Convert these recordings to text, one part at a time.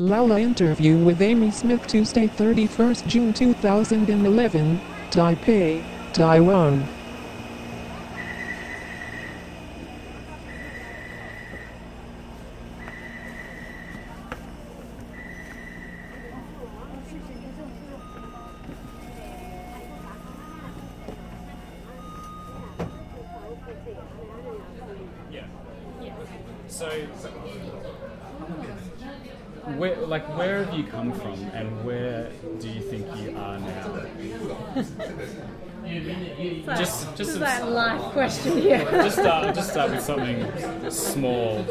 Lala interview with Aimee Smith Tuesday 31st June 2011, Taipei, Taiwan. Yeah. So, like, where have you come from, and where do you think you are now? Just- just a- that life question here. Just start, just start with something small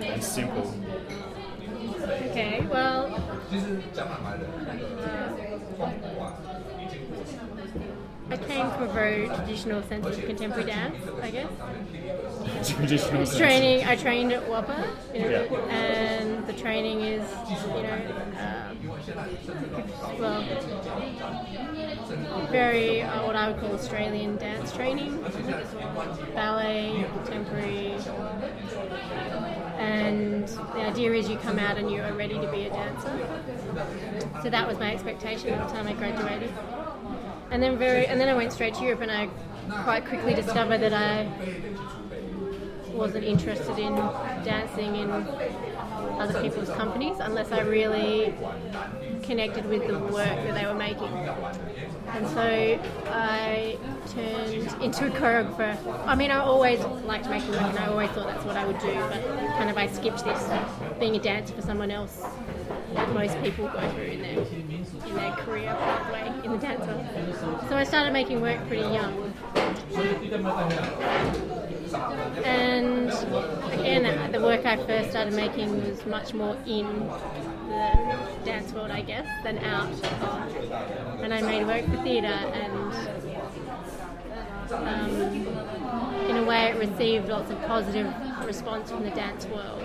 and simple. okay, well, I came from a very traditional sense of contemporary dance, I guess. Traditional sense. Training, I trained at WAAPA, you know, Yeah. and the training is, you know, um, well, very uh, what I would call Australian dance training, ballet, contemporary, and the idea is you come out and you are ready to be a dancer. So that was my expectation at the time I graduated. And then very, and then I went straight to Europe, and I quite quickly discovered that I wasn't interested in dancing in other people's companies unless I really connected with the work that they were making. And so I turned into a choreographer. I mean, I always liked making work and I always thought that's what I would do, but kind of I skipped this being a dancer for someone else that most people go through in their, in their career pathway in the dancer. So I started making work pretty young. And again, the work I first started making was much more in the dance world, I guess, than out. And I made work for theatre, and um, in a way, it received lots of positive response from the dance world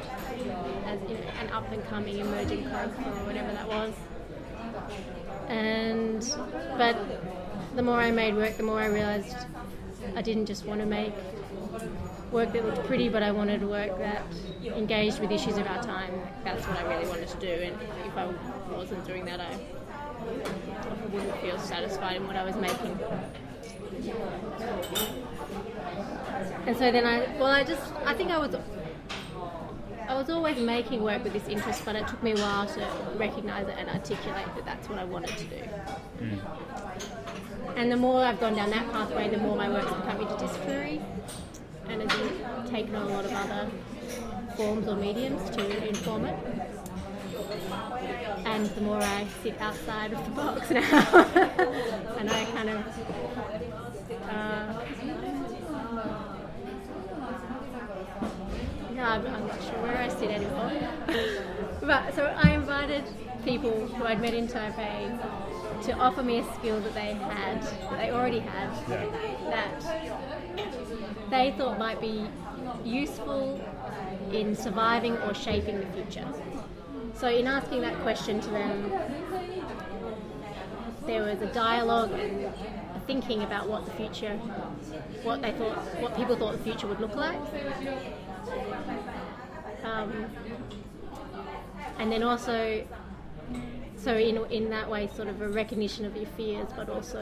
as you know, an up and coming emerging choreographer or whatever that was. And but the more I made work, the more I realised I didn't just want to make work that looked pretty, but I wanted work that engaged with issues of our time. That's what I really wanted to do, and if I wasn't doing that, I wouldn't feel satisfied in what I was making. And so then I, well, I just, I think I was, I was always making work with this interest, but it took me a while to recognise it and articulate that that's what I wanted to do. And the more I've gone down that pathway, the more my work's become interdisciplinary and has taken on a lot of other forms or mediums to inform it. And the more I sit outside of the box now, and I kind of. Uh, yeah, I'm, I'm not sure where I sit anymore. but so I invited people who I'd met in Taipei to offer me a skill that they had, that they already had, that they thought might be useful in surviving or shaping the future. So, in asking that question to them, there was a dialogue and a thinking about what the future, what they thought, what people thought the future would look like. Um, and then also, so in, in that way, sort of a recognition of your fears, but also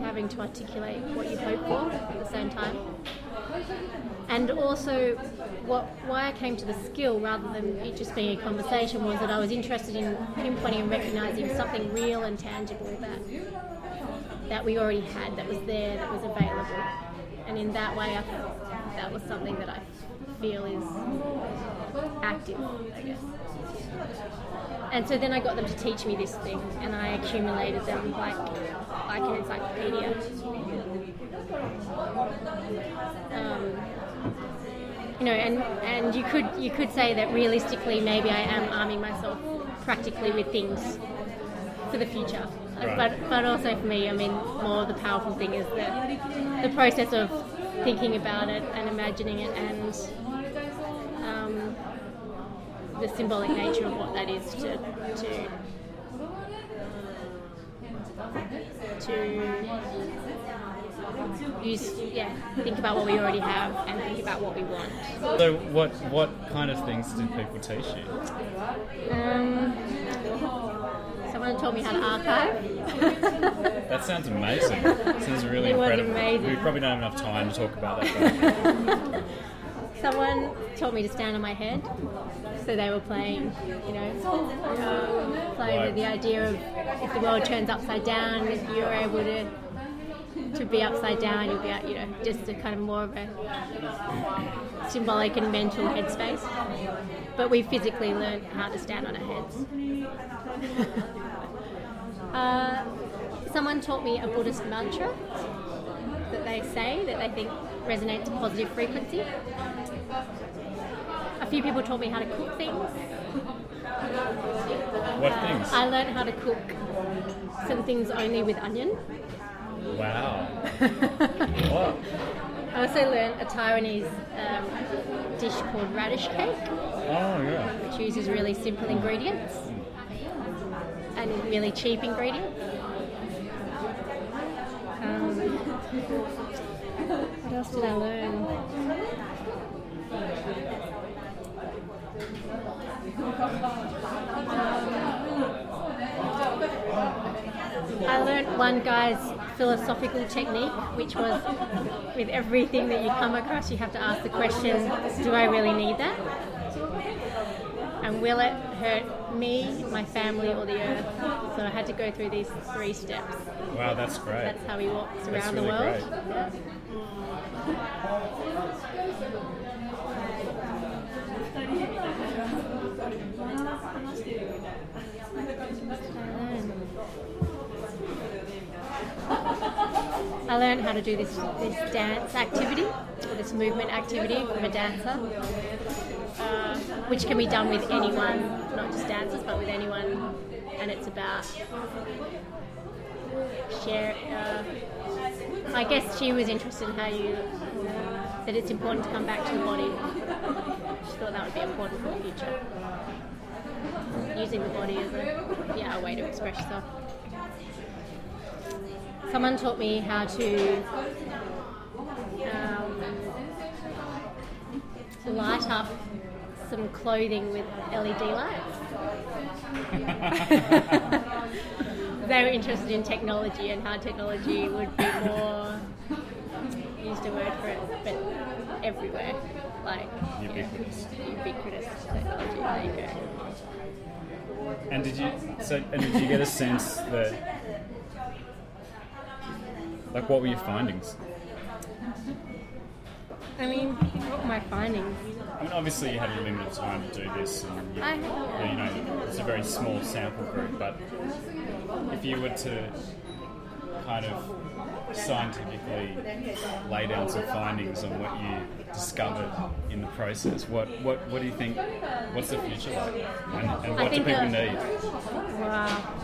having to articulate what you hope for at the same time. And also, what why I came to the skill rather than it just being a conversation was that I was interested in pinpointing and recognizing something real and tangible that that we already had, that was there, that was available. And in that way, I that was something that I feel is active, I guess. And so then I got them to teach me this thing, and I accumulated them like like an encyclopedia. Um, you know, and and you could you could say that realistically, maybe I am arming myself practically with things for the future. Right. But but also for me, I mean, more the powerful thing is the the process of thinking about it and imagining it and um, the symbolic nature of what that is to to to use yeah think about what we already have and think about what we want. So, what what kind of things did people teach you? Um, someone taught me how to archive. That sounds amazing. Sounds really It was incredible. amazing. We probably don't have enough time to talk about that. Someone taught me to stand on my head. So they were playing, you know, um, playing with the idea of if the world turns upside down, if you're able to to be upside down, you'll be, out- you know, just a kind of more of a symbolic and mental headspace. But we physically learned how to stand on our heads. uh, someone taught me a Buddhist mantra that they say that they think resonates a positive frequency. A few people taught me how to cook things. What things? I learned how to cook some things only with onion. Wow. What? I also learned a Taiwanese um, dish called radish cake, Oh yeah. which uses really simple ingredients and really cheap ingredients. Um, what else did I learn? I learned one guy's philosophical technique, which was with everything that you come across, you have to ask the question, do I really need that? And will it hurt me, my family, or the earth? So I had to go through these three steps. Wow, that's great. That's how he walks around That's the world. Yeah. I learned how to do this this dance activity, or this movement activity from a dancer, uh, which can be done with anyone, not just dancers, but with anyone. And it's about share. Uh, I guess she was interested in how you that it's important to come back to the body. She thought that would be important for the future. Using the body as a yeah a way to express yourself. Someone taught me how to um, light up some clothing with LED lights. they were interested in technology and how technology would be more used a word for it, but everywhere, like you know, Ubiquitous. ubiquitous technology. There you go. And did you so and did you get a sense that like what were your findings? I mean, what were my findings? I mean obviously you had a limited time to do this and you, I- you know it's a very small sample group but if you were to kind of scientifically lay down some findings on what you discovered in the process, what what, what do you think what's the future like? And, and what do think, people uh, need? Wow.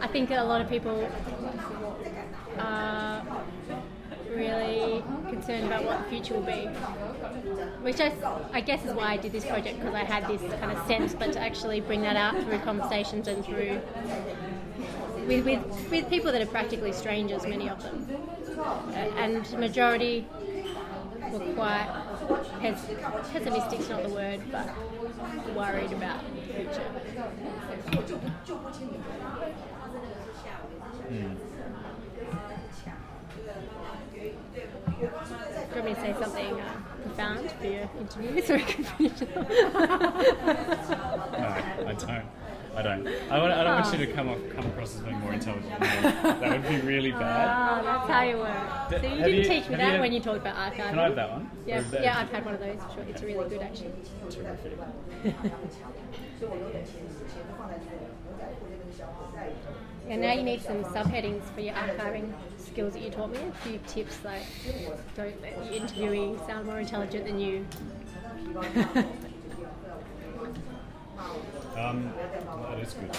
I think a lot of people really concerned about what the future will be. Which I, I guess is why I did this project because I had this kind of sense, but to actually bring that out through conversations and through with, with, with people that are practically strangers, many of them. And majority were quite pes- not the word, but worried about the future. Do you want me to say something uh, profound for your interview so it don't. I don't. I, want, I don't want you to come off, come across as being more intelligent. Than me. That would be really ah, bad. Oh, that's how you work. So you have didn't you- teach me have you that had- when you talked about archiving. Can I have that one? Yeah, Or is that- yeah, I've had one of those. Sure, it's really good actually. Terrific. And now you need some subheadings for your archiving skills that you taught me. A few tips like don't let the interviewee sound more intelligent than you. Um, that is good.